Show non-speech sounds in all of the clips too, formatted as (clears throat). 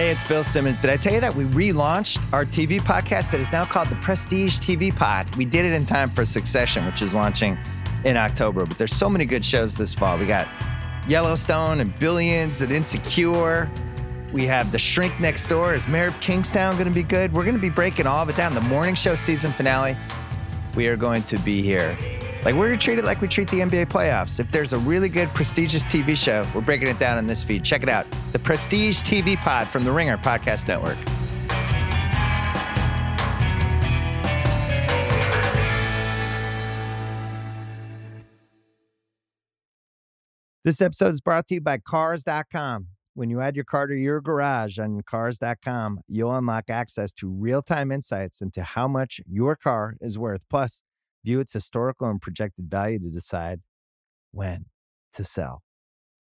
Hey, it's Bill Simmons. Did I tell you that we relaunched our TV podcast that is now called the Prestige TV Pod? We did it in time for Succession, which is launching in October. But there's so many good shows this fall. We got Yellowstone and Billions and Insecure. We have The Shrink Next Door. Is Mayor of Kingstown going to be good? We're going to be breaking all of it down. The morning show season finale. We are going to be here. Like we're going to treat it like we treat the NBA playoffs. If there's a really good, prestigious TV show, we're breaking it down in this feed. Check it out. The Prestige TV Pod from the Ringer Podcast Network. This episode is brought to you by Cars.com. When you add your car to your garage on Cars.com, you'll unlock access to real time insights into how much your car is worth. Plus, view its historical and projected value to decide when to sell.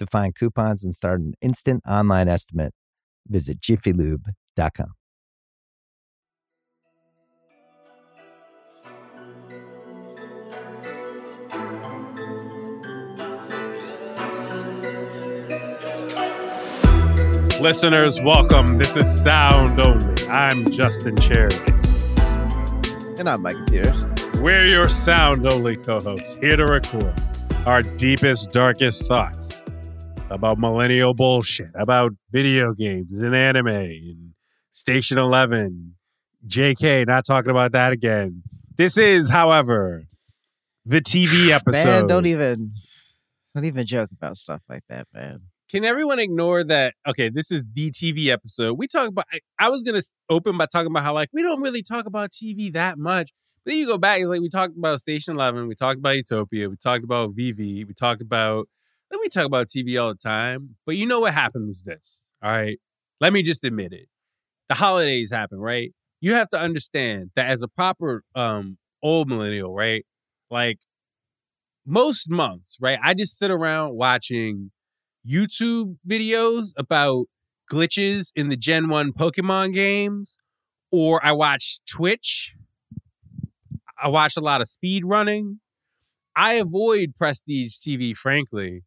To find coupons and start an instant online estimate, visit jiffylube.com. Listeners, welcome. This is Sound Only. I'm Justin Charity. And I'm Micah Peters. We're your Sound Only co hosts here to record our deepest, darkest thoughts about millennial bullshit, about video games and anime and Station 11. JK, not talking about that again. This is, however, the TV episode. (sighs) Man, don't even don't even joke about stuff like that, man. Can everyone ignore that? Okay, this is the TV episode. We talk about. I, I was gonna open by talking about how like we don't really talk about TV that much. But then you go back, it's like we talked about Station Eleven, we talked about Utopia, we talked about VV, we talked about. Let me talk about TV all the time. But you know what happened was this. All right, let me just admit it. The holidays happen, right? You have to understand that as a proper um old millennial, right? Like most months, right? I just sit around watching YouTube videos about glitches in the Gen 1 Pokemon games, or I watch Twitch. I watch a lot of speed running. I avoid prestige TV, frankly.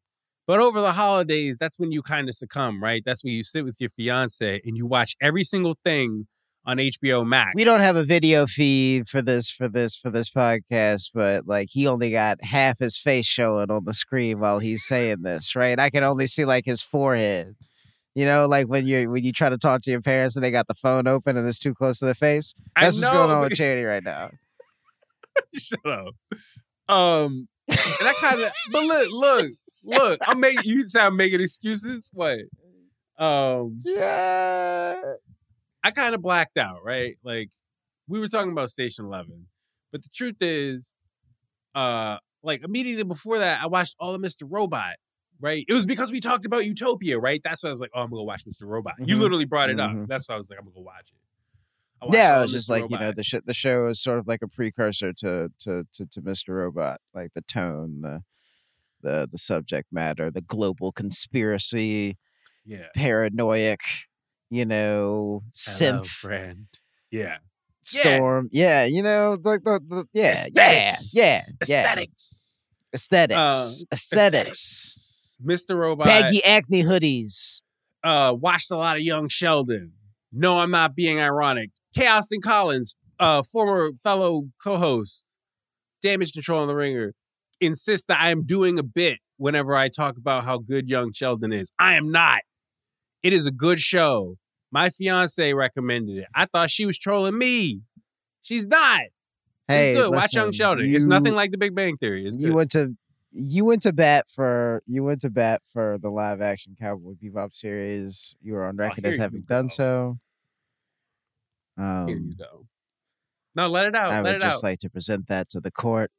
But over the holidays, that's when you kind of succumb, right? That's when you sit with your fiance and you watch every single thing on HBO Max. We don't have a video feed for this for this for this podcast, but like he only got half his face showing on the screen while he's saying this, right? I can only see like his forehead. You know, like when you when you try to talk to your parents and they got the phone open and it's too close to their face. That's what's going on with Charity right now. (laughs) Shut up. Um, and I kind of, but look, look, look. I'm making you sound making excuses. What? Um, yeah. I kind of blacked out, right? Like we were talking about Station Eleven, but the truth is, uh, like immediately before that, I watched all of Mr. Robot. Right? It was because we talked about Utopia, right? That's why I was like, "Oh, I'm gonna watch Mr. Robot." You Mhm. literally brought it Mhm. up. That's why I was like, "I'm gonna go watch it." Yeah, it was just Mr. like you know the sh- the show is sort of like a precursor to to to, to Mr. Robot, like the tone, the the the subject matter, the global conspiracy, yeah, paranoid, you know, Hello, synth friend. Yeah, storm. Yeah, you know, like the, the yeah, Aesthetics. yeah, yeah, yeah, aesthetics, aesthetics, Uh, aesthetics, Mr. Robot. baggy acne hoodies. uh, watched a lot of Young Sheldon. No, I'm not being ironic. K. Austin Collins, uh, former fellow co-host, Damage Control on the Ringer, insists that I am doing a bit whenever I talk about how good Young Sheldon is. I am not. It is a good show. My fiance recommended it. I thought she was trolling me. She's not. Hey, it's good. Watch Young listen, Sheldon. it's nothing like The Big Bang Theory. It's you good. went to you went to bat for you went to bat for the live action Cowboy Bebop series. You were on record as having done so. Um, Here you go. No, let it out. I let would it just out. like to present that to the court.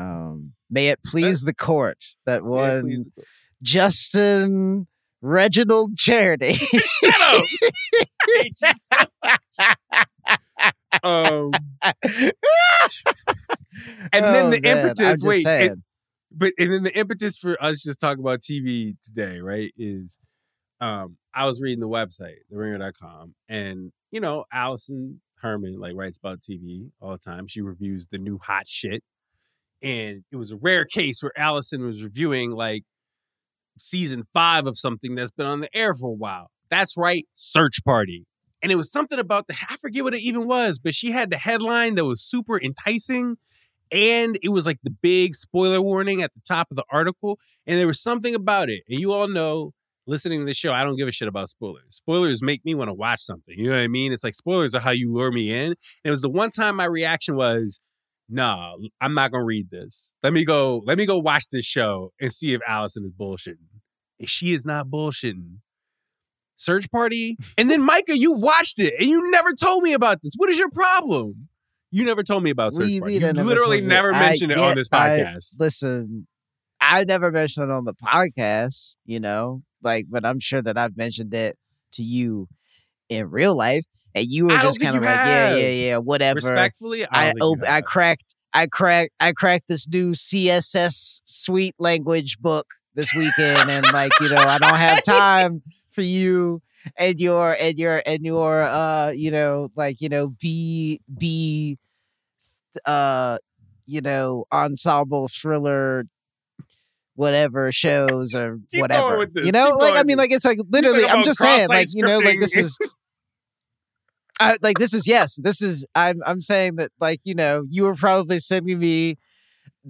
Um, may it please the court that one. Justin Reginald Charity. Shut up. I hate you so much. um, and then Oh, the man, impetus. Wait, it- saying. but and then the impetus for us just talking about TV today, right, is um I was reading the website, theringer.com, and you know, Alison Herman like writes about TV all the time. She reviews the new hot shit. And it was a rare case where Alison was reviewing like season five of something that's been on the air for a while. That's right, Search Party. And it was something about the I forget what it even was, but she had the headline that was super enticing and it was like the big spoiler warning at the top of the article and there was something about it and you all know listening to the show i don't give a shit about spoilers spoilers make me want to watch something you know what i mean it's like spoilers are how you lure me in and it was the one time my reaction was nah i'm not gonna read this. Let me go let me go watch this show and see if alison is bullshitting. And she is not bullshitting search party? And then micah you've watched it and you never told me about this. What is your problem? You never told me about search We- party. We you never literally never I mentioned it on this I- podcast. Listen, I never mentioned it on the podcast, you know, like, but I'm sure that I've mentioned it to you in real life, and you were just kind of like, yeah, have. yeah, yeah, whatever. respectfully I don't op- I cracked I cracked I cracked this new CSS suite language book this weekend and like you know I don't have (laughs) time for you and your and your and your uh you know like you know B B uh you know ensemble thriller whatever shows or Keep going whatever you know? Keep like I mean like it's like literally I'm just saying like you know like this is I, like this is yes this is i'm i'm saying that like you know you were probably sending me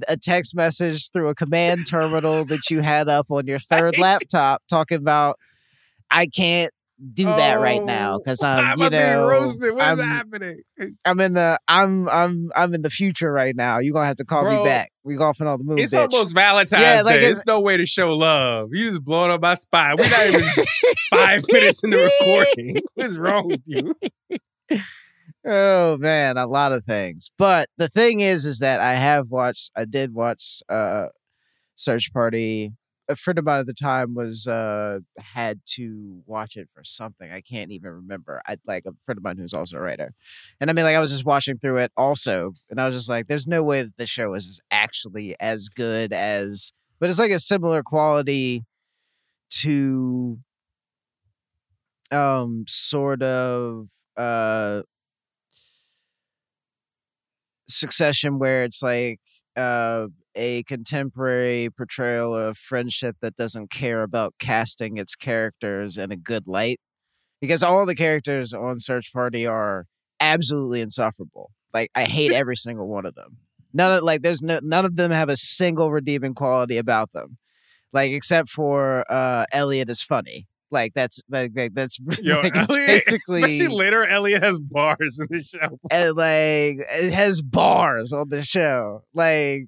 a text message through a command terminal that you had up on your (laughs) third laptop talking about i can't do that right now Oh, because why i'm you I being know roasted? What is I'm, happening? (laughs) I'm in the i'm i'm i'm in the future right now you're gonna have to call Bro, me back we golfing on the moon It's bitch. almost Valentine's Yeah, like Day. it's- It's no way to show love. You just blowing up my spot. We're not even (laughs) five minutes into recording. (laughs) What's wrong with you? Oh man, a lot of things. But the thing is, is that I have watched. I did watch uh, Search Party. A friend of mine at the time was uh had to watch it for something. I can't even remember. I like a friend of mine who's also a writer, and I mean, like I was just watching through it also, and I was just like, "There's no way that the show is actually as good as." But it's like a similar quality to um sort of uh succession where it's like uh a contemporary portrayal of friendship that doesn't care about casting its characters in a good light because all the characters on search party are absolutely insufferable like i hate every single one of them none of like there's no none of them have a single redeeming quality about them like except for uh elliot is funny like that's like, like that's (laughs) Yo, like, Elliot, basically especially later, Elliot has bars in the show. and like it has bars on the show. Like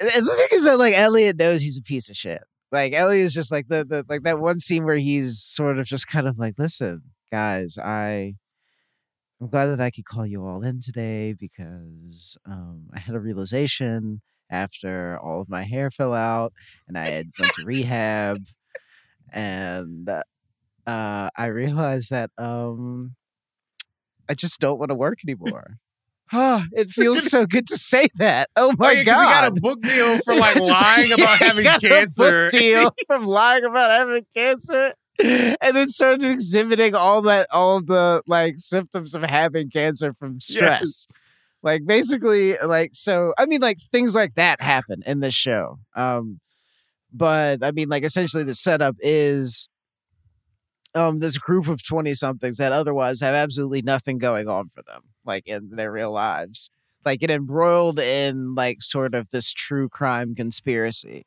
and the thing is that like Elliot knows he's a piece of shit. Like Elliot's just like the, the like that one scene where he's sort of just kind of like, listen, guys, I I'm glad that I could call you all in today because um I had a realization after all of my hair fell out and I had went to rehab and uh I realized that um I just don't want to work anymore. Ah, it feels so good to say that. Oh my Oh, yeah, god! He got a book deal for like (laughs) lying about he having got a cancer. book deal (laughs) from lying about having cancer, and then started exhibiting all that, all of the like symptoms of having cancer from stress. Like basically, like so. I mean, like things like that happen in this show. Um, but I mean, like essentially, the setup is um this group of 20 somethings that otherwise have absolutely nothing going on for them like in their real lives like get embroiled in like sort of this true crime conspiracy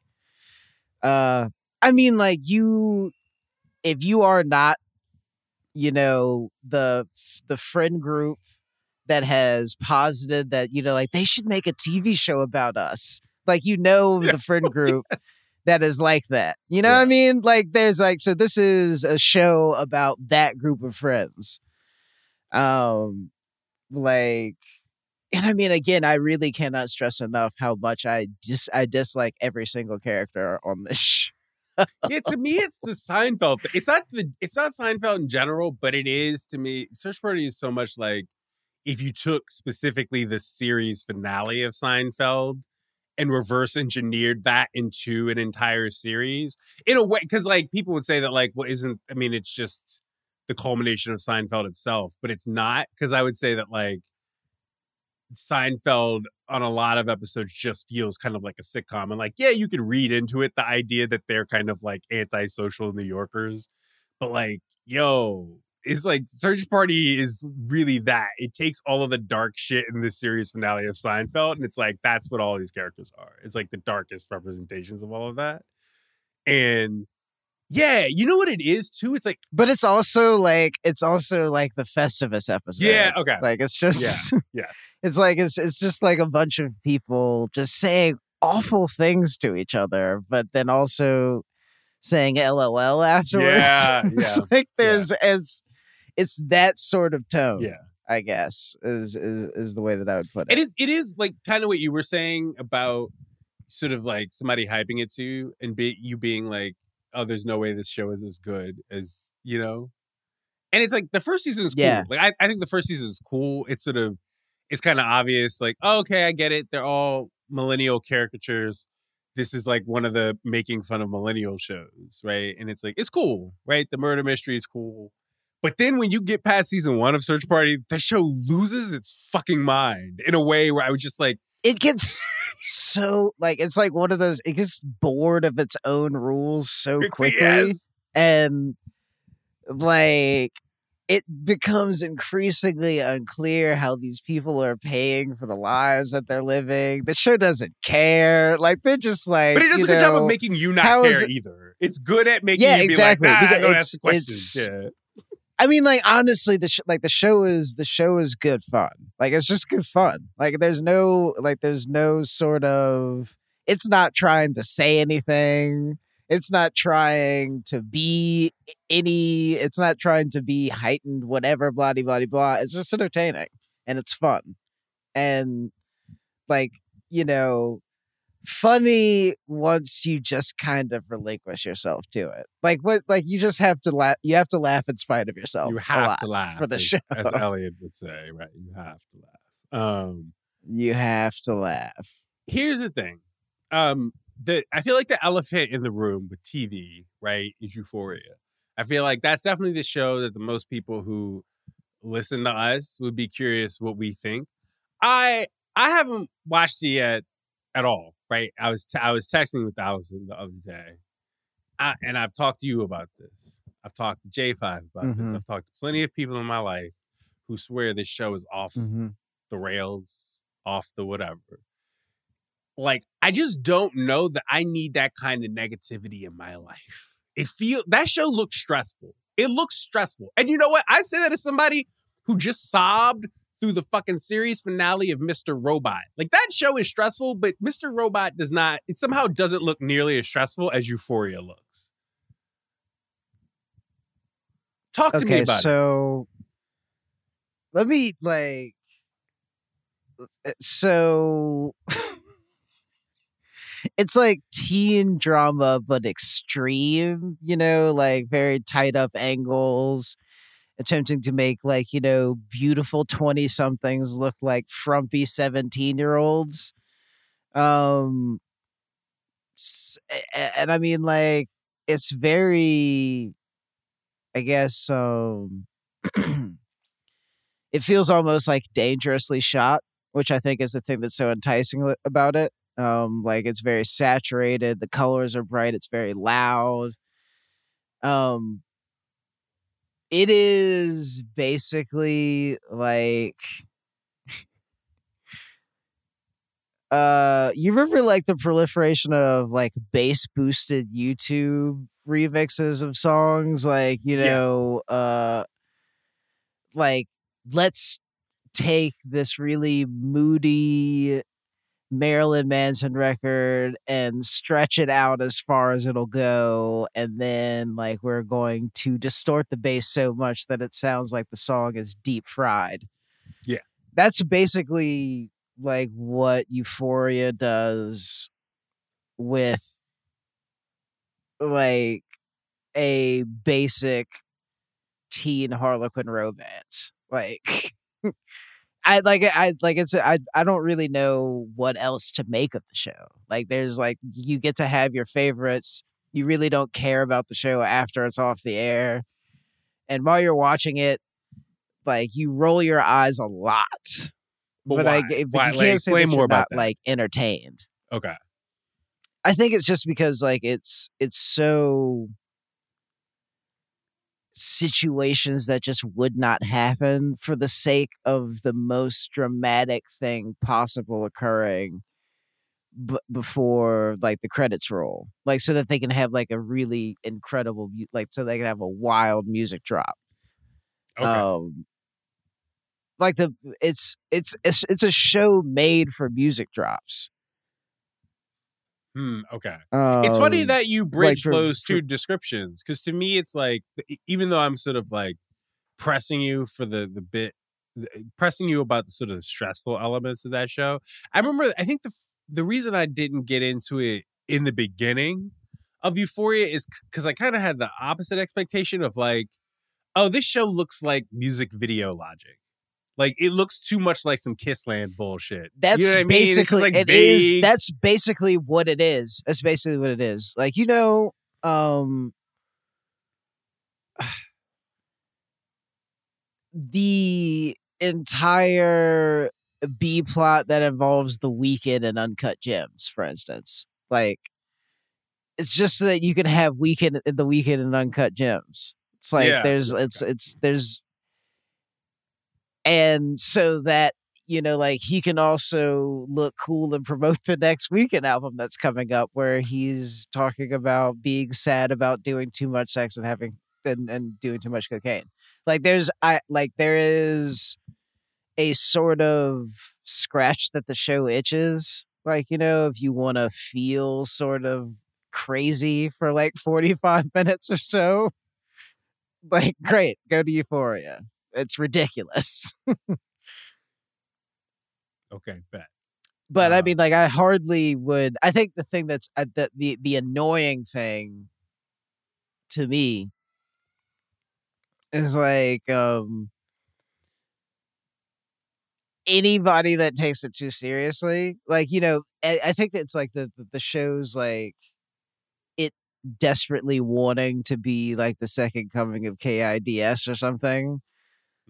uh i mean like you if you are not you know the the friend group that has posited that you know like they should make a TV show about us. Like you know the friend (laughs) group that is like that. You know what I mean? Like there's like so this is a show about that group of friends. Um like and I mean again I really cannot stress enough how much I dis I dislike every single character on this (laughs) show. yeah, to me, it's the Seinfeld. It's not the. It's not Seinfeld in general, but it is to me. Search Party is so much like if you took specifically the series finale of Seinfeld and reverse engineered that into an entire series in a way, because like people would say that like, well, isn't? I mean, it's just the culmination of Seinfeld itself, but it's not. Because I would say that like Seinfeld on a lot of episodes just feels kind of like a sitcom. And like, yeah, you could read into it the idea that they're kind of like antisocial New Yorkers, but like, yo, it's like Search Party is really that. It takes all of the dark shit in the series finale of Seinfeld, and it's like that's what all these characters are. It's like the darkest representations of all of that. And yeah, you know what it is too? It's like But it's also like it's also like the Festivus episode. Yeah, okay. Like it's just (laughs) yes. it's like it's it's just like a bunch of people just saying awful things to each other, but then also saying LOL afterwards. Yeah, (laughs) it's yeah, like there's as it's that sort of tone. Yeah. I guess is, is is the way that I would put it. It is it is like kind of what you were saying about sort of like somebody hyping it to you and be you being like, oh, there's no way this show is as good as, you know? And it's like the first season is cool. Yeah. Like I, I think the first season is cool. It's sort of it's kind of obvious, like, oh, okay, I get it. They're all millennial caricatures. This is like one of the making fun of millennial shows, right? And it's like, it's cool, right? The murder mystery is cool. But then when you get past season one of Search Party, the show loses its fucking mind in a way where I was just like, it gets so like it's like one of those it gets bored of its own rules so (laughs) quickly yes. and like it becomes increasingly unclear how these people are paying for the lives that they're living. The show doesn't care. Like they're just like But it does you a good job of making you not care it- either. It's good at making Yeah, you be exactly, like, nah, because it's- it's- Yeah. I mean, like honestly, the sh- like the show is the show is good fun. Like it's just good fun. Like there's no like there's no sort of it's not trying to say anything. It's not trying to be any. It's not trying to be heightened. Whatever. Blah blah blah blah. It's just entertaining and it's fun, and like you know, funny once you just kind of relinquish yourself to it. Like what? Like you just have to laugh. You have to laugh in spite of yourself. you have to laugh for the as, show. as Elliot would say, right? You have to laugh. Um, You have to laugh. here's the thing. Um, the I feel like the elephant in the room with TV, right, is Euphoria. I feel like that's definitely the show that the most people who listen to us would be curious what we think. I I haven't watched it yet at all, right? I was t- I was texting with Alison the other day, I, and I've talked to you about this. I've talked to J Five about this. Mhm. I've talked to plenty of people in my life who swear this show is off the rails, off the whatever. Like, I just don't know that I need that kind of negativity in my life. It feel that show looks stressful. It looks stressful. And you know what? I say that as somebody who just sobbed through the fucking series finale of Mr. Robot. Like that show is stressful, but Mr. Robot does not, it somehow doesn't look nearly as stressful as Euphoria looks. Talk to me Okay, about it. so let me like. uh, So (laughs) it's like teen drama, but extreme. You know, like very tight up angles, attempting to make like you know beautiful twenty somethings look like frumpy seventeen year olds. Um, and I mean like it's very I guess um (clears throat) it feels almost like dangerously shot, which I think is the thing that's so enticing about it. Um like it's very saturated, the colors are bright, it's very loud. Um it is basically like uh you remember like the proliferation of like bass boosted YouTube remixes of songs like you Yeah. know uh like let's take this really moody Marilyn Manson record and stretch it out as far as it'll go. And then, like, we're going to distort the bass so much that it sounds like the song is deep fried. Yeah. That's basically like what Euphoria does with like a basic teen harlequin romance. Like, (laughs) I like I like it's I I don't really know what else to make of the show. Like there's like you get to have your favorites. You really don't care about the show after it's off the air. And while you're watching it, like you roll your eyes a lot. But, But, why? I but Why? you can't say that more you're about not that. like entertained. okay. I think it's just because like it's it's so situations that just would not happen for the sake of the most dramatic thing possible occurring b- before like the credits roll like so that they can have like a really incredible like so they can have a wild music drop Okay. um like the it's it's it's it's a show made for music drops hmm. Okay. it's funny Um, that you bridge for- those two descriptions because to me it's like even though i'm sort of like pressing you for the the bit the- pressing you about the sort of stressful elements of that show i remember i think the the reason i didn't get into it in the beginning of euphoria is because i kind of had the opposite expectation of like oh this show looks like music video logic like it looks too much like some Kiss Land bullshit That's you know what I mean? Basically like, it is. vague. That's basically what it is. That's basically what it is. Like you know, um, (sighs) the entire B plot that involves the Weeknd and uncut gems, for instance, like it's just so that you can have Weeknd the Weeknd and uncut gems. It's like Yeah, there's it's it's there's and so that you know like he can also look cool and promote the next Weeknd album that's coming up where he's talking about being sad about doing too much sex and having and, and doing too much cocaine. Like there's i like there is a sort of scratch that the show itches like you know if you want to feel sort of crazy for like 45 (laughs) minutes or so like great go to euphoria it's ridiculous (laughs) okay bet but I Uh, mean, like, I hardly would. I think the thing that's uh, the the the annoying thing to me is like um anybody that takes it too seriously. Like, you know, I, I think that it's like the the, the show's like it desperately wanting to be like the second coming of KIDS or something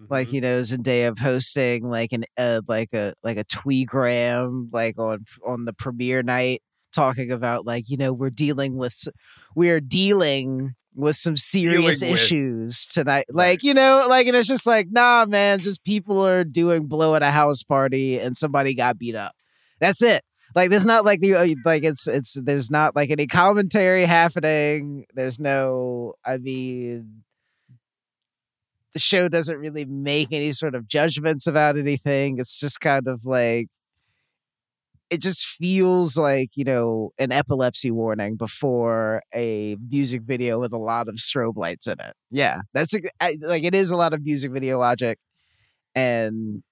like Mhm. you know Zendaya hosting like an uh, like a like a tweegram like on on the premiere night talking about like you know we're dealing with we're dealing with some serious with- issues tonight like you know like and it's just like nah man just people are doing blow at a house party and somebody got beat up. That's it. Like there's not like the uh, like it's it's there's not like any commentary happening. There's no i mean the show doesn't really make any sort of judgments about anything. It's just kind of like it just feels like, you know, an epilepsy warning before a music video with a lot of strobe lights in it. Yeah, that's like it is a lot of music video logic and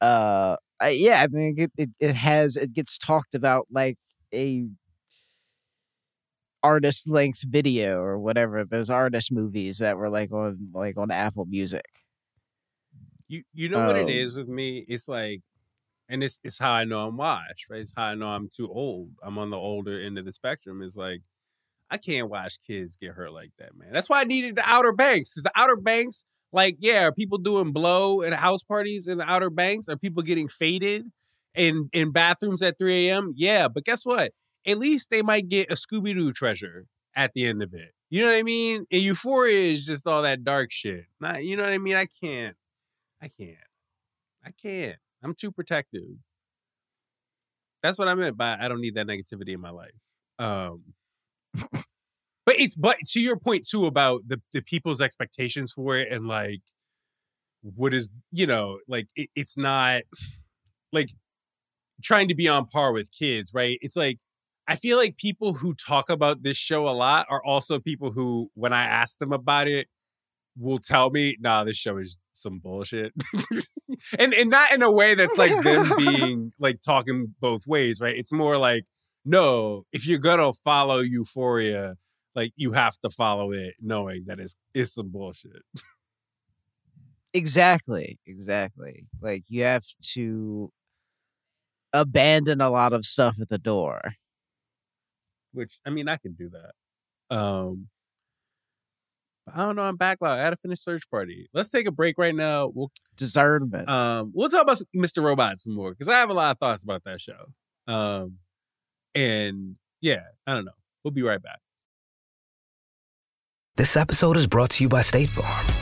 uh I, yeah, I mean it, it it has it gets talked about like a artist length video or whatever those artist movies that were like on like on Apple Music. You you know what it Um, with me? It's like, and it's it's how I know I'm washed, right? It's how I know I'm too old. I'm on the older end of the spectrum. It's like I can't watch kids get hurt like that, man. That's why I needed the Outer Banks. Because the Outer Banks, like, yeah, are people doing blow at house parties in the Outer Banks? Are people getting faded in in bathrooms at 3 a.m.? Yeah, but guess what? At least they might get a Scooby Doo treasure at the end of it. You know what I mean? And Euphoria is just all that dark shit. Not, you know what I mean? I can't. I can't. I can't. I'm too protective. That's what I meant by I don't need that negativity in my life. Um but it's but to your point too about the the people's expectations for it and like what is you know like it, it's not like trying to be on par with kids, right? It's like I feel like people who talk about this show a lot are also people who, when I ask them about it, will tell me, nah, this show is some bullshit. (laughs) and and not in a way that's like them being (laughs) like talking both ways, right? It's more like, no, if you're gonna follow Euphoria, like you have to follow it knowing that it's it's some bullshit. Exactly. Exactly. Like you have to abandon a lot of stuff at the door. Which I mean I can do that. Um I don't know. I'm backlog. I had to finish search party. Let's take a break right now. We'll Discernment. um we'll talk about Mr. Robot some more because I have a lot of thoughts about that show. Um and yeah, I don't know. We'll be right back. This episode is brought to you by State Farm.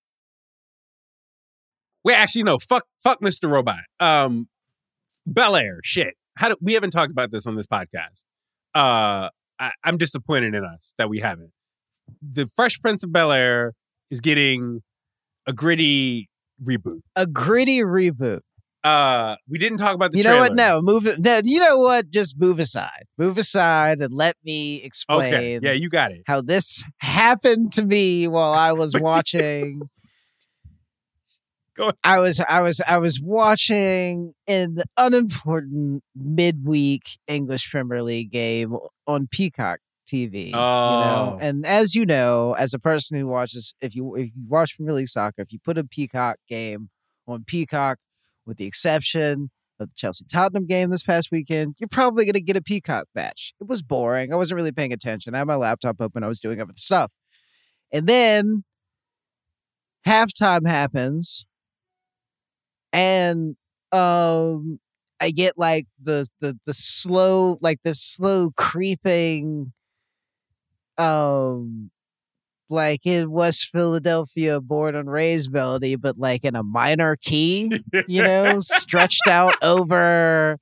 Wait, actually, no. Fuck, fuck, Mr. Robot. Um, Bel Air, shit. How do we haven't talked about this on this podcast? Uh, I, I'm disappointed in us that we haven't. The Fresh Prince of Bel Air is getting a gritty reboot. A gritty reboot. Uh, we didn't talk about the. you know what? No, move it. No, you know what? Just move aside. Move aside and let me explain Okay, yeah, you got it. how this happened to me while I was (laughs) watching. I was I was I was watching an unimportant midweek English Premier League game on Peacock TV. You know, Oh. and as you know, as a person who watches, if you if you watch Premier League soccer, if you put a Peacock game on Peacock, with the exception of the Chelsea Tottenham game this past weekend, you're probably going to get a Peacock match. It was boring. I wasn't really paying attention. I had my laptop open. I was doing other stuff, and then halftime happens and um i get like the the the slow like this slow creeping um like in west philadelphia born and raised melody but like in a minor key you know stretched out (laughs) over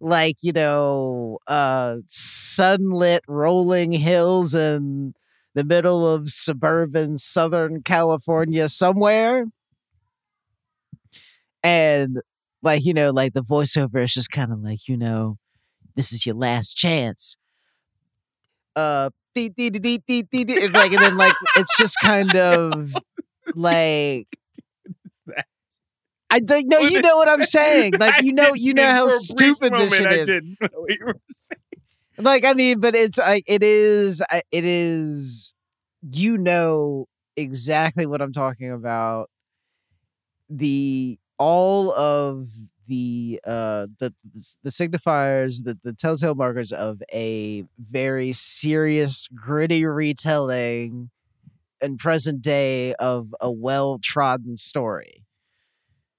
like you know uh sunlit rolling hills in the middle of suburban southern california somewhere and like you know like the voiceover is just kind of like you know this is your last chance uh dee, dee, dee, dee, dee, dee, dee, and, like and then like it's just kind of like I think no, you know what I'm saying. Like you know, you know how for a brief stupid this shit I is. didn't know what you were saying. Like I mean, but it's like it is, it is. You know exactly what I'm talking about. The all of the uh the the signifiers the the telltale markers of a very serious gritty retelling and present day of a well trodden story.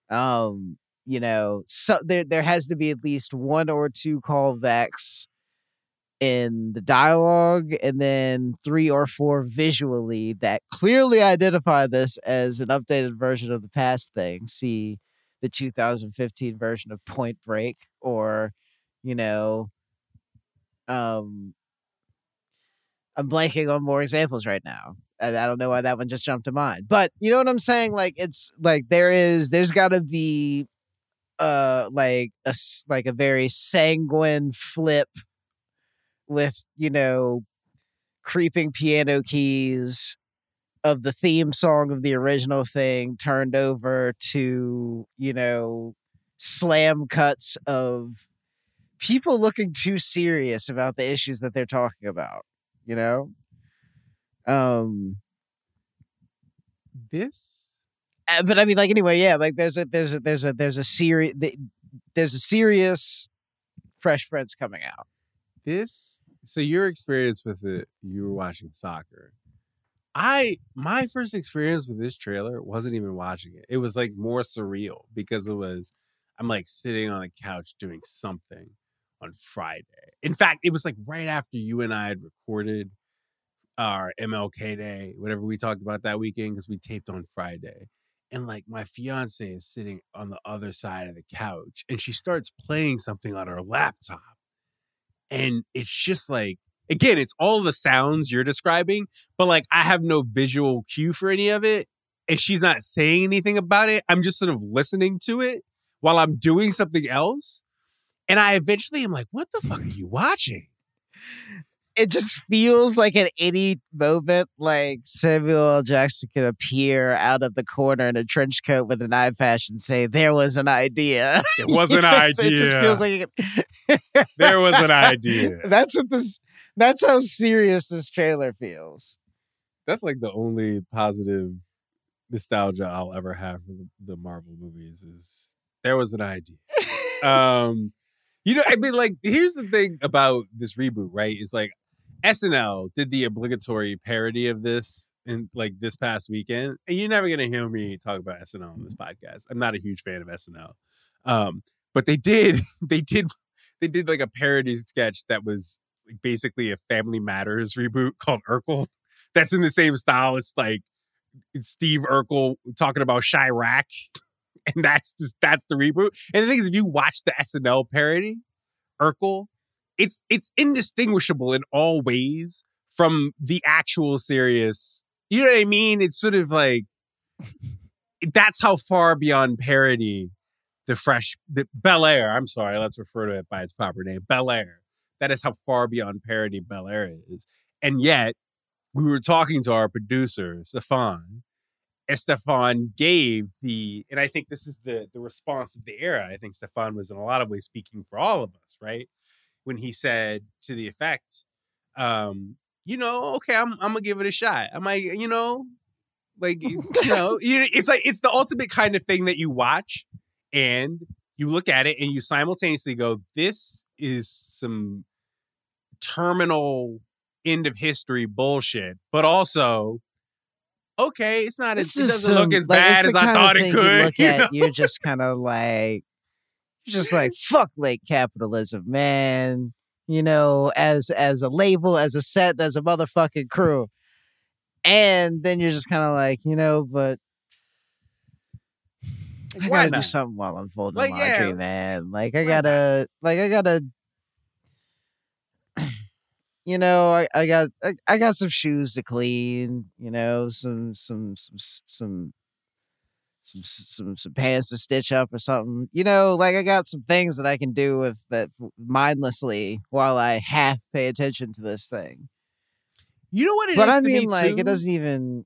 Um you know so there there has to be at least one or two callbacks in the dialogue and then three or four visually that clearly identify this as an updated version of the past thing. See the 2015 version of Point Break or you know um I'm blanking on more examples right now. I, I don't know why that one just jumped to mind. But you know what I'm saying? Like it's like there is there's got to be uh like a like a very sanguine flip with you know creeping piano keys of the theme song of the original thing turned over to you know slam cuts of people looking too serious about the issues that they're talking about you know? Um This uh, but i mean like anyway yeah like there's a there's a there's a there's a serious there's a serious fresh prince coming out. This so your experience with it you were watching soccer i my first experience with this trailer wasn't even watching it. It was like more surreal because it was i'm like sitting on the couch doing something on friday. In fact it was like right after you and i had recorded our mlk day whatever we talked about that weekend because we taped on friday and like my fiance is sitting on the other side of the couch and she starts playing something on her laptop and it's just like again it's all the sounds you're describing but like i have no visual cue for any of it and she's not saying anything about it i'm just sort of listening to it while i'm doing something else and i eventually am like what the fuck are you watching it just feels like at any moment, like Samuel L. Jackson could appear out of the corner in a trench coat with an eye patch and say, "There was an idea." It was an (laughs) Yes, It just feels like it, there was an (laughs) idea that's what this. That's how serious this trailer feels. that's like the only positive nostalgia I'll ever have for the, Marvel movies is there was an idea. um you know, I mean like here's the thing about this reboot, right? It's like SNL did the obligatory parody of this in like this past weekend. And you're never gonna hear me talk about SNL on this podcast. I'm not a huge fan of SNL. Um, but they did (laughs) they did they did like a parody sketch that was basically a Family Matters reboot (laughs) called Urkel. That's in the same style. It's like it's Steve Urkel talking about Chiraq, (laughs) and that's the, that's the reboot. And the thing is, if you watch the SNL parody, Urkel, it's it's indistinguishable in all ways from the actual serious. You know what I mean? It's sort of like that's how far beyond parody the fresh the Bel Air. I'm sorry, let's refer to it by its proper name, Bel Air. That is how far beyond parody Bel Air is, and yet we were talking to our producer Stefan, and Stefan gave the, and I think this is the the response of the era. I think Stefan was in a lot of ways speaking for all of us, right? When he said to the effect, um, you know, okay, I'm I'm gonna give it a shot. I might, you know, like (laughs) you know, you- it's like it's the ultimate kind of thing that you watch and you look at it and you simultaneously go, this is some terminal end of history bullshit, but also. Okay, it's not as This it doesn't look as like, bad as I thought it could. You look (laughs) you at, you're just kind of like, you're just like, fuck late capitalism, man. You know, as as a label, as a set, as a motherfucking crew, and then you're just kind of like, you know, but I Why gotta do something while I'm folding Like, laundry, yeah, man. Like I gotta, like I gotta. You know, I, I got I, I got some shoes to clean. You know, some some some some some some some pants to stitch up or something. You know, like I got some things that I can do with that mindlessly while I half pay attention to this thing. You know what it is but I to me, mean, like too? it doesn't even.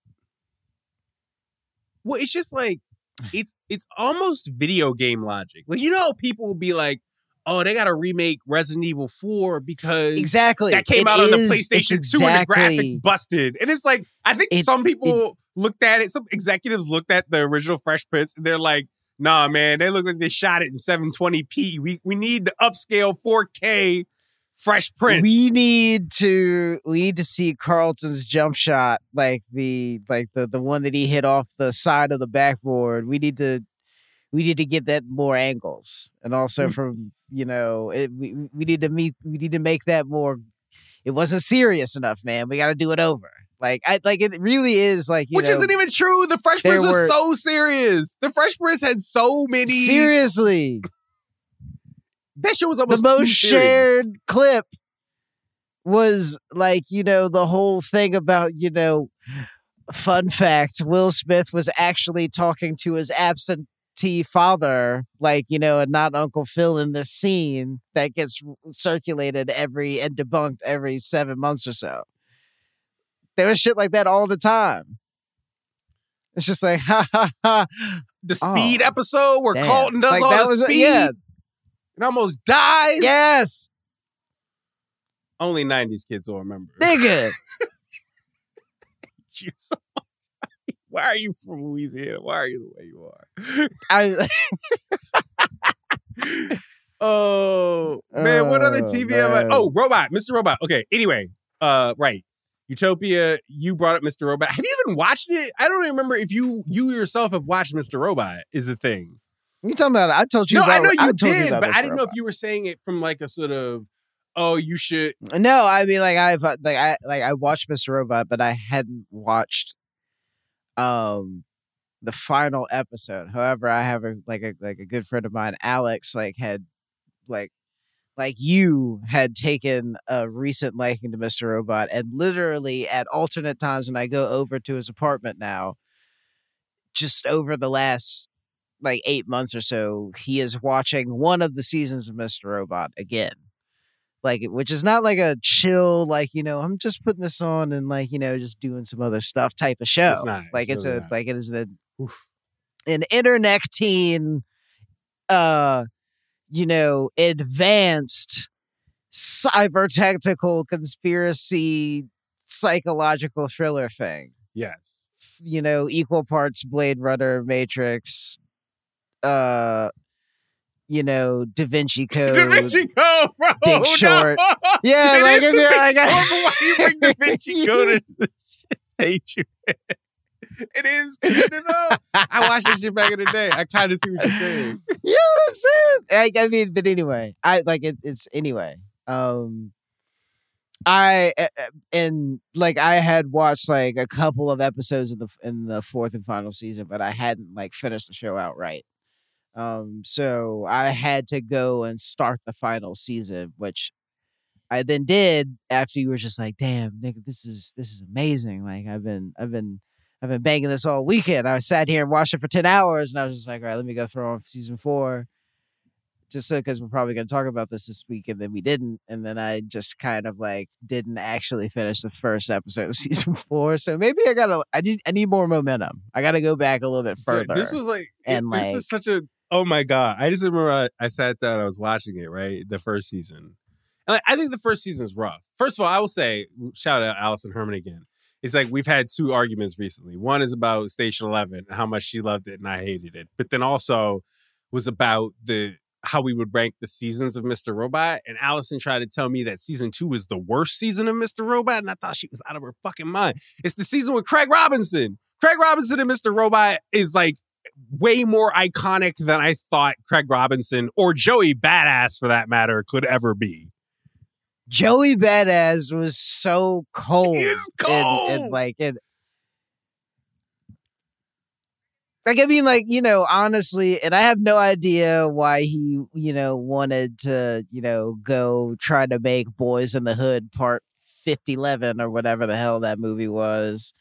Well, it's just like (sighs) it's it's almost video game logic. Like you know, how people will be like, "Oh, they got to remake Resident Evil Four because Exactly. that came It out on the PlayStation it's Two and the graphics busted." And it's like I think It- some people looked at it. Some executives looked at the original Fresh Prince and they're like, "Nah, man, they look like they shot it in 720p. We we need the upscale 4K Fresh Prince." We need to we need to see Carlton's jump shot, like the like the the one that he hit off the side of the backboard. We need to we need to get that more angles, and also Mm. from you know it, we we need to meet we need to make that more. It wasn't serious enough, man. We got to do it over. Like I like it really is like you Which know, isn't even true. The Fresh Prince was were- so serious. The Fresh Prince had so many. seriously That shit was almost the most shared clip was like you know the whole thing about you know fun fact will smith was actually talking to his absentee father like you know and not uncle phil in this scene that gets circulated every and debunked every seven months or so there was shit like that all the time it's just like (laughs) ha ha ha The oh, speed Oh, episode where damn. Colton does Like, all that the was- speed yeah. and almost dies. yes Only '90s kids will remember. nigga (laughs) you so. Why are you from Louisiana? Why are you the way you are? I, (laughs) Oh man, what other Oh, TV have I? man. Oh, Robot, Mr. Robot. Okay, anyway, uh, right, Utopia. You brought up Mr. Robot. Have you even watched it? I don't even remember if you you yourself have watched Mr. Robot. Is the thing? You talking about? I told you. no, I know you told did, about but Mr. I didn't know if you were saying it from like a sort of, oh, you should. No, I mean like I've uh, like I like I watched Mr. Robot, but I hadn't watched um the final episode. However, I have a like a like a good friend of mine, Alex, like had like like you had taken a recent liking to Mr. Robot and literally at alternate times when I go over to his apartment now, just over the last like eight months or so, he is watching one of the seasons of Mr. Robot again. Like, which is not like a chill, like, you know, I'm just putting this on and like, you know, just doing some other stuff type of show. It's not. Like, it's really a, not. like, it is an, Oof. an internet teen, uh, you know, advanced cyber technical conspiracy psychological thriller thing Yes. you know, equal parts Blade Runner, Matrix, uh, you know, Da Vinci Code. (laughs) Da Vinci Code, bro. Big no. Short. (laughs) Yeah, It like, is The Big like- Short, (laughs) why you bring Da Vinci Code into this shit? I hate you. It is good enough. I watched this shit back in the day. I kind of see what you're saying. You know what I'm saying? I, I mean, but anyway, I like it. It's anyway. Um, I and like I had watched like a couple of episodes in the in the fourth and final season, but I hadn't like finished the show outright. Um, so I had to go and start the final season, which I then did after you were just like, "Damn, nigga, this is this is amazing!" Like I've been I've been I've been banging this all weekend. I was sat here and watched it for ten hours, and I was just like, "All right, let me go throw on season four. Just so because we're probably going to talk about this this week, and then we didn't, and then I just kind of like didn't actually finish the first episode of (laughs) season four. So maybe I gotta I need I need more momentum. I got to go back a little bit further. This was like, And, this like- is such a. Oh my god! I just remember I, I sat down. I was watching it right the first season, and like, I think the first season is rough. First of all, I will say shout out Alison Herman again. It's like we've had two arguments recently. One is about Station Eleven and how much she loved it and I hated it, but then also was about the how we would rank the seasons of Mr. Robot. And Allison tried to tell me that season two was the worst season of Mr. Robot, and I thought she was out of her fucking mind. It's the season with Craig Robinson. Craig Robinson and Mr. Robot is like way more iconic than I thought Craig Robinson or Joey Badass for that matter could ever be. Joey Badass was so cold. is and- And, cold. like it like I mean, like, you know, honestly, and I have no idea why he, you know, wanted to, you know, go try to make Boys in the Hood part 5011 or whatever the hell that movie was.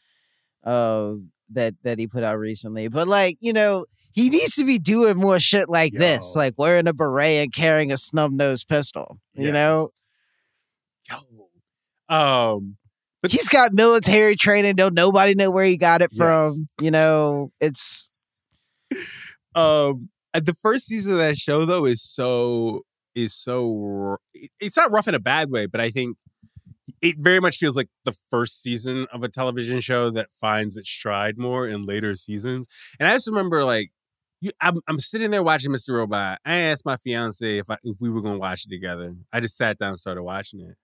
Uh that that he put out recently. But like, you know, he needs to be doing more shit like this, like wearing a beret and carrying a snub nosed pistol. You Yes. know? Yo. Um But he's got military training. Don't nobody know where he got it Yes. from. You know, it's (laughs) um the first season of that show though is so is so it's not rough in a bad way but i think it very much feels like the first season of a television show that finds its stride more in later seasons and i just remember like you, I'm, I'm sitting there watching Mr. Robot. I asked my fiance if I, if we were gonna watch it together. I just sat down and started watching it,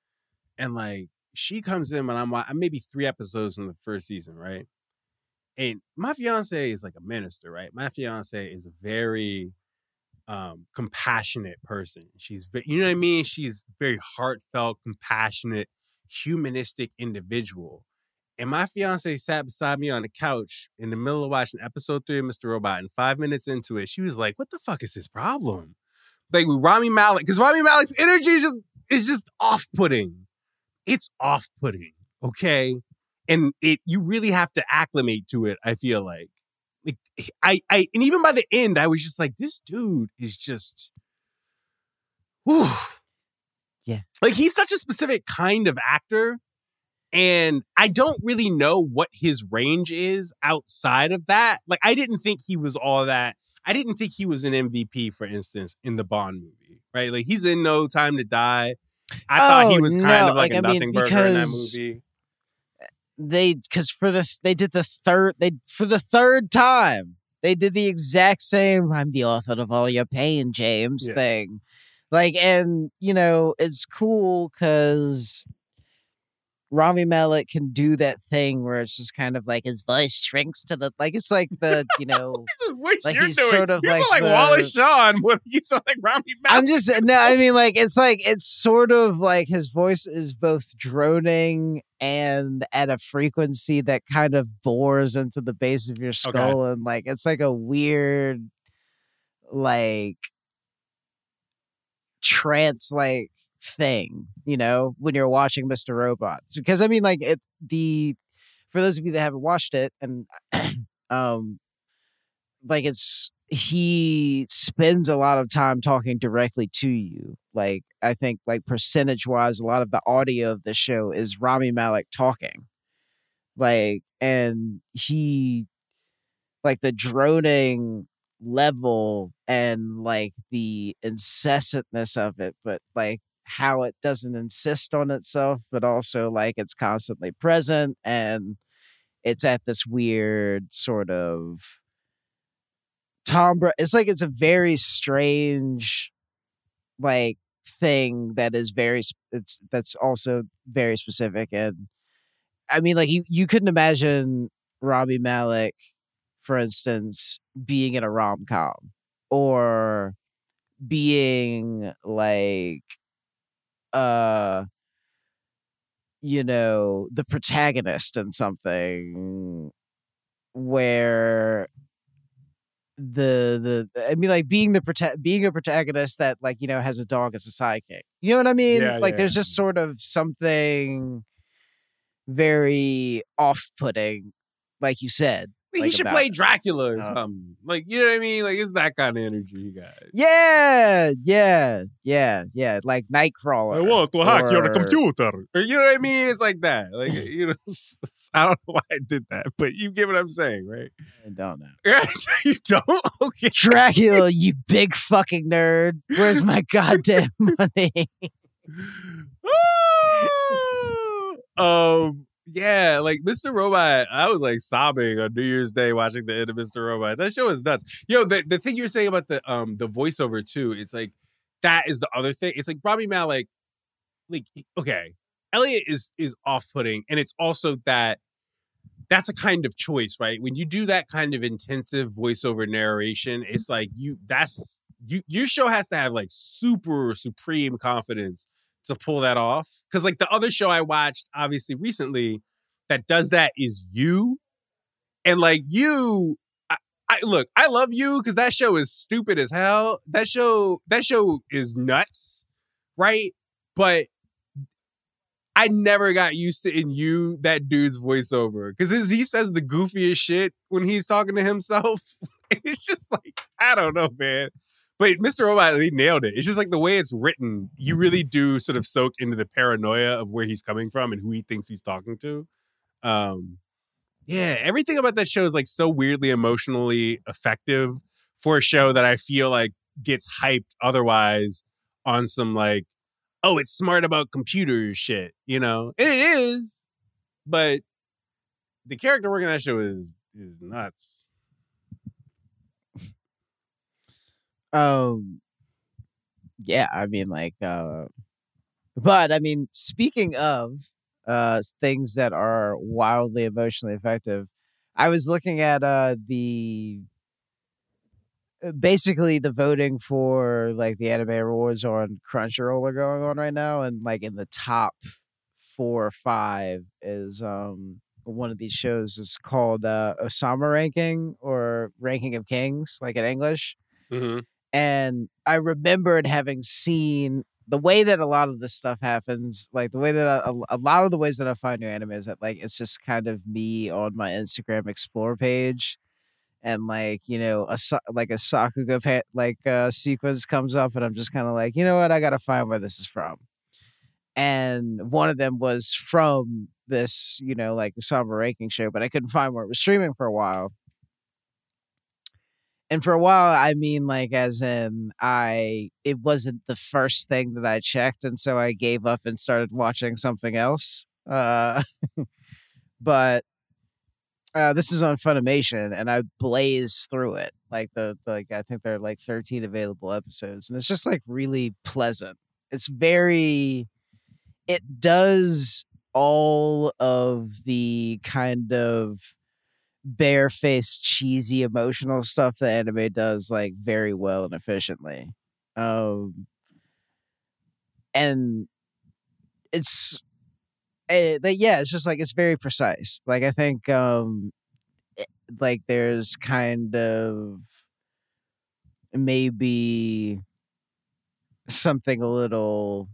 and like she comes in when I'm I'm maybe three episodes in the first season, right? and my fiance is like a minister, right? My fiance is a very um compassionate person. She's you know what I mean? She's very heartfelt, compassionate, humanistic individual. And my fiance sat beside me on the couch in the middle of watching episode three of Mr. Robot. And five minutes into it, she was like, "What the fuck is his problem?" Like with Rami Malek, because Rami Malek's energy is just is just off putting. It's off putting, okay, and it you really have to acclimate to it. I feel like, like I I and even by the end, I was just like, this dude is just, (sighs) whew. Yeah. like he's such a specific kind of actor and I don't really know what his range is outside of that. Like, I didn't think he was all that. I didn't think he was an MVP, for instance, in the Bond movie, right? Like, he's in No Time to Die. I thought he Oh, was kind no, of like, like, a I mean, nothing burger in that because- movie. they because for the they did the third they for the third time they did the exact same i'm the author of all your pain james Yeah. thing like and you know it's cool because Rami Malek can do that thing where it's just kind of like his voice shrinks to the like it's like the you know (laughs) Like, you're he's doing. sort of you like sound like the- Wallace Shawn. What you sound like Rami Malek. I'm just no, I mean like it's like it's sort of like his voice is both droning and at a frequency that kind of bores into the base of your skull and like it's like a weird like trance like thing, you know, when you're watching Mr. Robot. Because I mean like it the for those of you that haven't watched it and (clears throat) um like it's he spends a lot of time talking directly to you. Like I think like percentage wise, a lot of the audio of the show is Rami Malek talking. Like and he like the droning level and like the incessantness of it, but like how it doesn't insist on itself, but also like it's constantly present and it's at this weird sort of Tom Bra- it's like it's a very strange like thing that is very it's that's also very specific and I mean like you you couldn't imagine Rami Malek for instance being in a rom-com or being like uh you know the protagonist in something where the the I mean like being the prota- being a protagonist that like you know has a dog as a sidekick. You know what I mean? Yeah, like yeah. there's just sort of something very off-putting like you said. (laughs) he should about play. Dracula or Uh, something. Like, you know what I mean? Like, it's that kind of energy you got. Yeah, yeah, yeah, yeah, like Nightcrawler. I want to hack or- your computer. Or, you know what I (laughs) mean? It's like that. Like, you know, (laughs) I don't know why I did that, but you get what I'm saying, right? I don't know. you don't? Okay. Dracula, you big fucking nerd. Where's my goddamn money? um, yeah, like Mr. Robot, I was like sobbing on New Year's Day watching the end of Mr. Robot. That show is nuts. Yo, the, the thing you're saying about the um the voiceover too, it's like that is the other thing. It's like Rami Malek, like okay, Elliot is is off putting, and it's also that that's a kind of choice, right? When you do that kind of intensive voiceover narration, it's like you that's you your show has to have like super supreme confidence to pull that off. Cause like the other show I watched, obviously recently, that does that is you. And like you, I, I look, I love you because that show is stupid as hell. That show, that show is nuts, right? But I never got used to in you that dude's voiceover because he says the goofiest shit when he's talking to himself. (laughs) it's just like I don't know, man. But Mr. Robot, he nailed it. It's just like the way it's written, you really do sort of soak into the paranoia of where he's coming from and who he thinks he's talking to. Um, yeah, everything about that show is like so weirdly emotionally effective for a show that I feel like gets hyped otherwise on some like, oh, it's smart about computers shit, you know? And it is, but the character working on that show is is nuts. Um, yeah, I mean, like, uh, but I mean, speaking of uh things that are wildly emotionally effective, I was looking at uh the uh, basically the voting for like the anime awards on Crunchyroll are going on right now, and like in the top four or five is um one of these shows is called uh, Osama Ranking or Ranking of Kings, like in English. hmm And I remembered having seen the way that a lot of this stuff happens, like the way that a, lot of the ways that I find new anime is that like it's just kind of me on my Instagram explore page, and like you know a like a Sakuga pa- like uh, sequence comes up, and I'm just kind of like, you know what, I gotta find where this is from. And one of them was from this, you know, like Osama ranking show, but I couldn't find where it was streaming for a while. And for a while, I mean, like, as in, I, it wasn't the first thing that I checked. And so I gave up and started watching something else. Uh, (laughs) but uh, this is on Funimation and I blazed through it. Like, the, the, like, I think there are like 13 available episodes. And it's just like really pleasant. It's very, it does all of the kind of barefaced cheesy emotional stuff that anime does like very well and efficiently. Um and it's eh, but yeah it's just like it's very precise. Like i think um it- like there's kind of maybe something a little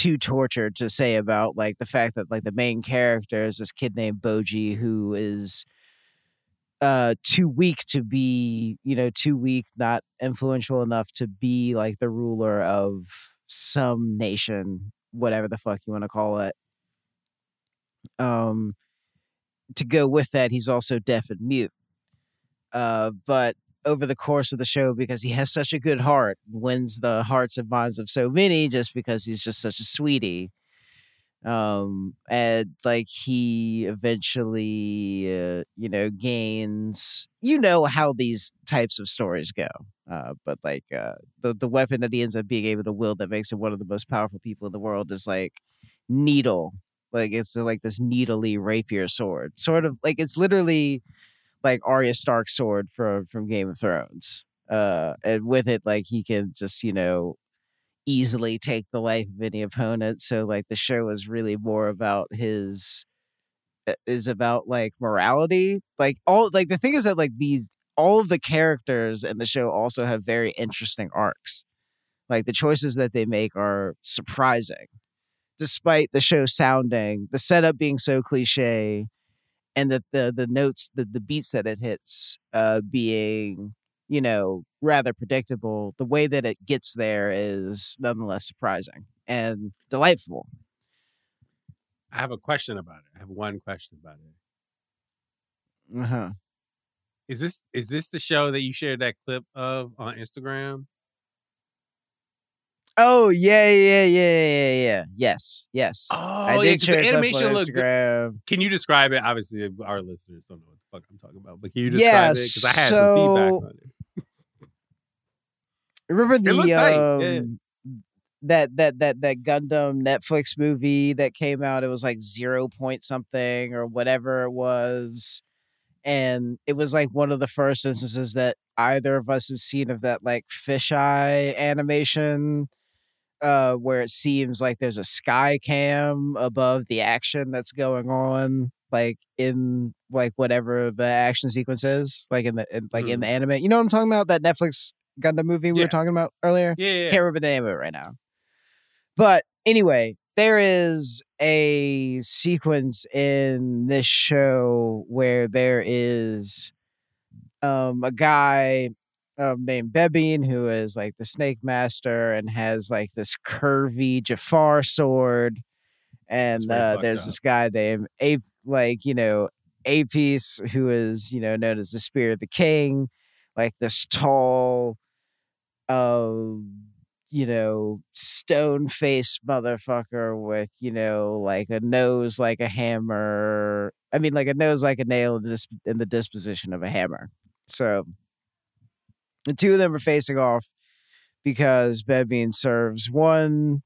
too tortured to say about like the fact that like the main character is this kid named Bojji who is uh too weak to be you know too weak not influential enough to be like the ruler of some nation whatever the fuck you want to call it. Um to go with that he's also deaf and mute. Uh but over the course of the show because he has such a good heart, wins the hearts and minds of so many just because he's just such a sweetie. Um, and like he eventually, uh, you know, gains. You know how these types of stories go. Uh, but like uh, the the weapon that he ends up being able to wield that makes him one of the most powerful people in the world is like needle. Like it's like this needly rapier sword, sort of like it's literally like Arya Stark's sword from from Game of Thrones. Uh, and with it, like he can just you know easily take the life of any opponent. So like the show is really more about his uh, is about like morality. Like all like the thing is that like these all of the characters in the show also have very interesting arcs. Like the choices that they make are surprising, despite the show sounding the setup being so cliche and that the the notes the, the beats that it hits uh being you know rather predictable the way that it gets there is nonetheless surprising and delightful I have a question about it. I have one question about it. uh-huh Is this is this the show that you shared that clip of on Instagram? Oh yeah yeah yeah yeah yeah yes yes Oh, i yeah, did share the animation looked good. Can you describe it? Obviously, our listeners don't know what the fuck I'm talking about, but can you Yeah, describe it? Because I had some feedback so- on it. (laughs) Remember the tight, um, yeah. that that that that Gundam Netflix movie that came out? It was like zero point something or whatever it was, and it was like one of the first instances that either of us has seen of that like fisheye animation, uh, where it seems like there's a sky cam above the action that's going on, like in like whatever the action sequence is, like in the in, like in the anime. You know what I'm talking about? That Netflix Gundam movie we Yeah. were talking about earlier. Yeah, yeah, yeah. Can't remember the name of it right now. But anyway, there is a sequence in this show where there is um a guy um, named Bebin who is like the snake master and has like this curvy Jafar sword. And uh, there's up. this guy named Ape, like, you know, Apis, who is, you know, known as the Spear of the King, like this tall, um, you know, stone faced motherfucker with, you know, like a nose like a hammer. I mean, like a nose like a nail in, this, in the disposition of a hammer. So the two of them are facing off because Bebin serves one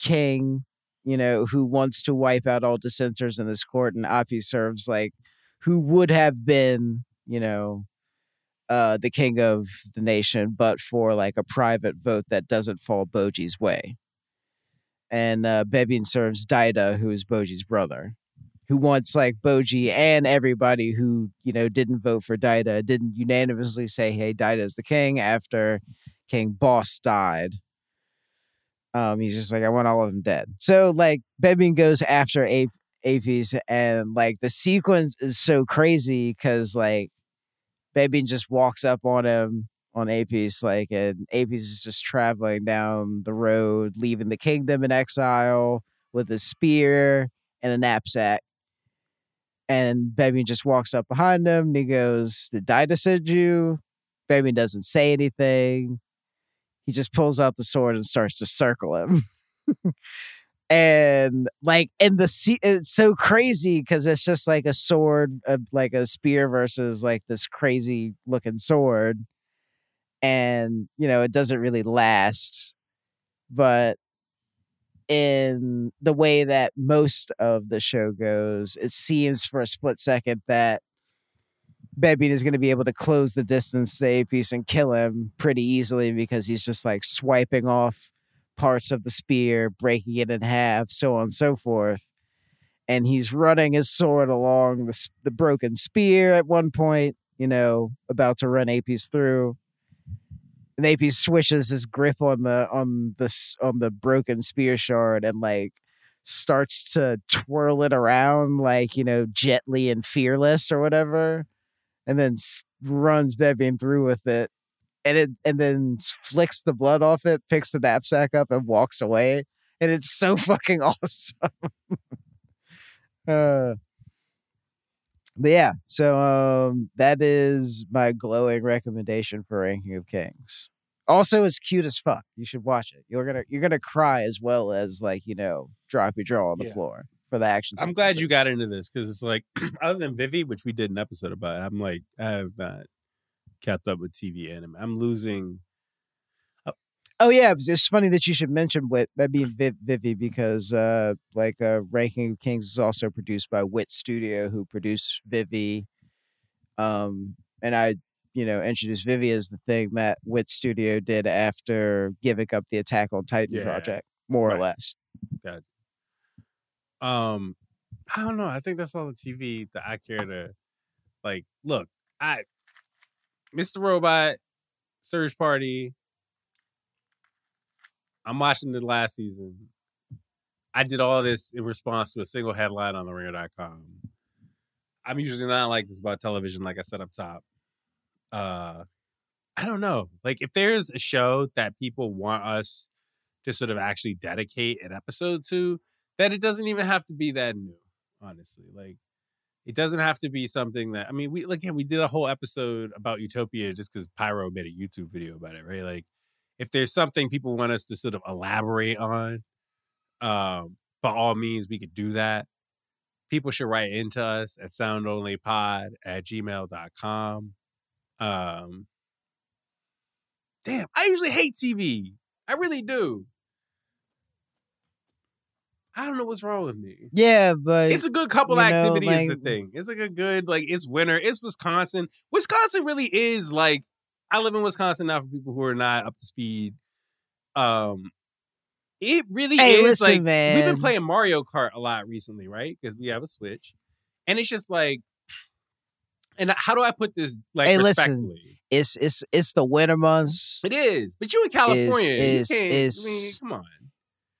king, you know, who wants to wipe out all dissenters in this court, and Api serves like who would have been, you know, uh, the king of the nation, but for like a private vote that doesn't fall Bojji's way. And uh, Bebin serves Daida, who is Bojji's brother. Who wants like Bojji and everybody who you know didn't vote for Daida didn't unanimously say, "Hey, Daida is the king." After King Boss died, um, he's just like, "I want all of them dead." So like, Bebin goes after A- Apis, and like the sequence is so crazy because like Bebin just walks up on him on Apes, like, and Apes is just traveling down the road, leaving the kingdom in exile with a spear and a knapsack. And Bebin just walks up behind him and he goes, Did Daida send you? Bebin doesn't say anything. He just pulls out the sword and starts to circle him. (laughs) and like in the sea it's so crazy because it's just like a sword uh, like a spear versus like this crazy looking sword and you know it doesn't really last but in the way that most of the show goes it seems for a split second that Bebin is going to be able to close the distance to Apis and kill him pretty easily because he's just like swiping off parts of the spear, breaking it in half, so on and so forth. And he's running his sword along the, the broken spear at one point, you know, about to run Apis through. And Apis switches his grip on the on the on the broken spear shard and like starts to twirl it around like you know gently and fearless or whatever, and then runs Bebin through with it and it and then flicks the blood off it, picks the knapsack up, and walks away. And it's so (laughs) fucking awesome. (laughs) uh, but yeah, so um, that is my glowing recommendation for Ranking of Kings. Also, it's cute as fuck. You should watch it. You're gonna you're gonna cry as well as like you know drop your jaw on the Yeah. floor for the action. I'm glad you got into this because it's like, (clears throat) other than Vivy, which we did an episode about, I'm like, I have not kept up with TV anime. I'm losing. Oh yeah, it's- funny that you should mention Wit. That being Viv, Vivy because uh, like uh, Ranking of Kings is also produced by Wit Studio, who produced Vivy. Um, and I, you know, introduced Vivy as the thing that Wit Studio did after giving up the Attack on Titan Yeah. project, more or Right. less. Um, I don't know. I think that's all the TV that I care to like. Look, I, Mr. Robot, Search Party. I'm watching the last season. I did all this in response to a single headline on the ringer.com. I'm usually not like this about television, like I said up top. Uh I don't know. Like if there's a show that people want us to sort of actually dedicate an episode to, that it doesn't even have to be that new, honestly. Like it doesn't have to be something that I mean, we again, we did a whole episode about Utopia just because Pyro made a YouTube video about it, right? Like if there's something people want us to sort of elaborate on, um, by all means we could do that. People should write into us at soundonlypod at gmail.com. Um damn, I usually hate TV. I really do. I don't know what's wrong with me. Yeah, but It's a good couple you know, activity is the thing. It's like a good, like it's winter. It's Wisconsin. Wisconsin really is like I live in Wisconsin now for people who are not up to speed. Um it really Hey, is listen, like we've been playing Mario Kart a lot recently, right? Because we have a Switch. And it's just like and how do I put this like Hey, listen. it's it's it's the winter months. It is. But you in California. is- is- I mean, come on.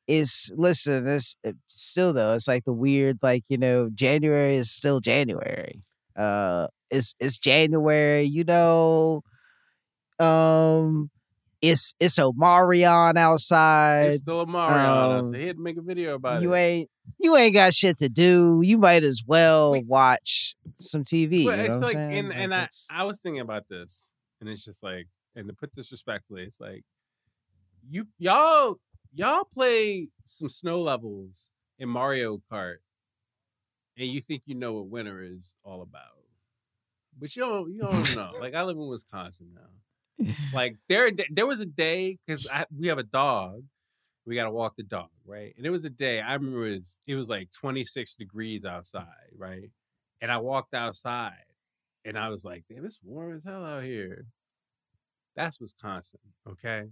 It's listen, it's it, still though. It's like the weird, like you know, January is still January. Uh, it's it's January. You know, um, it's it's Omarion outside. It's still a Mario on us. um, He had to make a video about you it. ain't you ain't got shit to do. You might as well Wait. watch some TV. But you know it's what like, saying? and, Like, and I, I was thinking about this, and it's just like, and to put this respectfully, it's like, you y'all y'all play some snow levels in Mario Kart, and you think you know what winter is all about, but you don't you don't know. (laughs) Like I live in Wisconsin now. Like there there was a day because we have a dog. We got to walk the dog, right? And it was a day I remember it was it was like 26 degrees outside, right? And I walked outside and I was like, damn, it's warm as hell out here. That's Wisconsin, okay?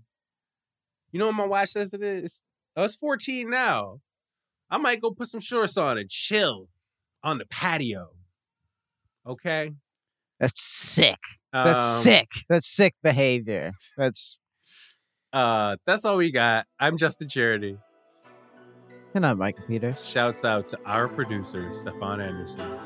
You know what my watch says it is? Oh, it's 14 now. I might go put some shorts on and chill on the patio. Okay. That's sick. That's Um, sick. That's sick behavior. That's Uh, that's all we got. I'm Justin Charity. good night, Micah Peters. Shouts out to our producer, Stefan Anderson.